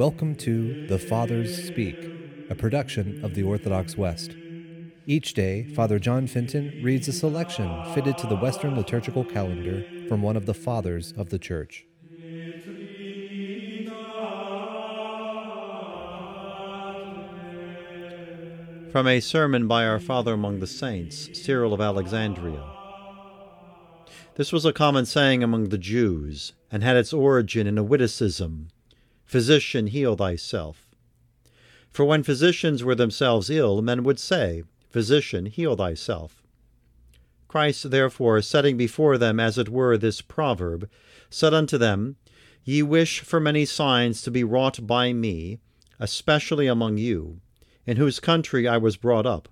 Welcome to The Fathers Speak, a production of the Orthodox West. Each day, Father John Fenton reads a selection fitted to the Western liturgical calendar from one of the Fathers of the Church. From a sermon by our Father among the Saints, Cyril of Alexandria. This was a common saying among the Jews, and had its origin in a witticism Physician, heal thyself. For when physicians were themselves ill, men would say, Physician, heal thyself. Christ, therefore, setting before them as it were this proverb, said unto them, Ye wish for many signs to be wrought by me, especially among you in whose country I was brought up.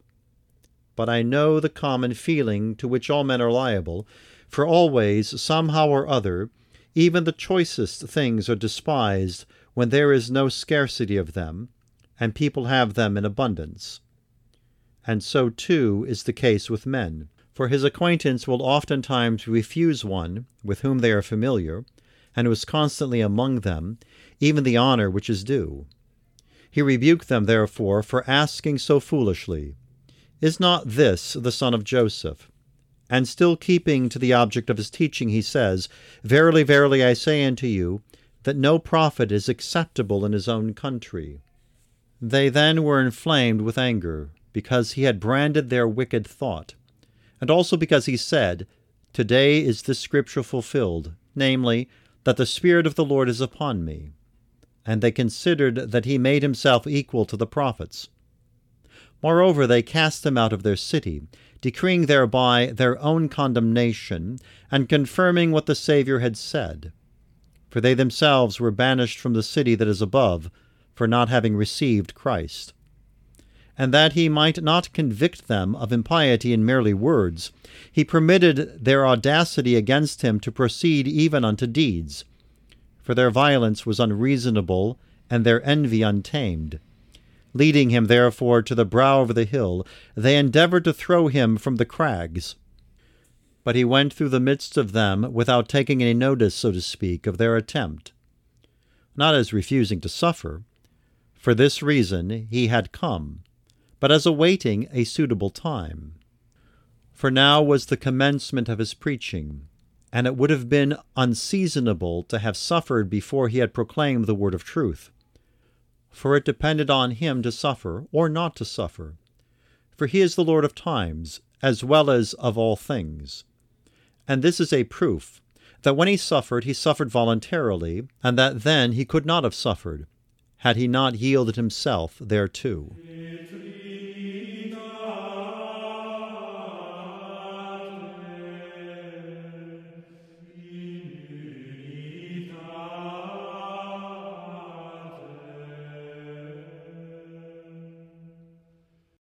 But I know the common feeling to which all men are liable, for always, somehow or other, even the choicest things are despised when there is no scarcity of them, and people have them in abundance. And so too is the case with men, for his acquaintance will oftentimes refuse one with whom they are familiar, and who is constantly among them, even the honour which is due. He rebuked them, therefore, for asking so foolishly, Is not this the son of Joseph? And still keeping to the object of his teaching, he says, Verily, verily, I say unto you, that no prophet is acceptable in his own country. They then were inflamed with anger, because he had branded their wicked thought, and also because he said, Today is this scripture fulfilled, namely, that the Spirit of the Lord is upon me and they considered that he made himself equal to the prophets. Moreover, they cast him out of their city, decreeing thereby their own condemnation, and confirming what the Saviour had said. For they themselves were banished from the city that is above, for not having received Christ. And that he might not convict them of impiety in merely words, he permitted their audacity against him to proceed even unto deeds for their violence was unreasonable, and their envy untamed. Leading him therefore to the brow of the hill, they endeavored to throw him from the crags. But he went through the midst of them without taking any notice, so to speak, of their attempt. Not as refusing to suffer, for this reason he had come, but as awaiting a suitable time. For now was the commencement of his preaching and it would have been unseasonable to have suffered before he had proclaimed the word of truth. For it depended on him to suffer or not to suffer. For he is the Lord of times, as well as of all things. And this is a proof that when he suffered, he suffered voluntarily, and that then he could not have suffered, had he not yielded himself thereto.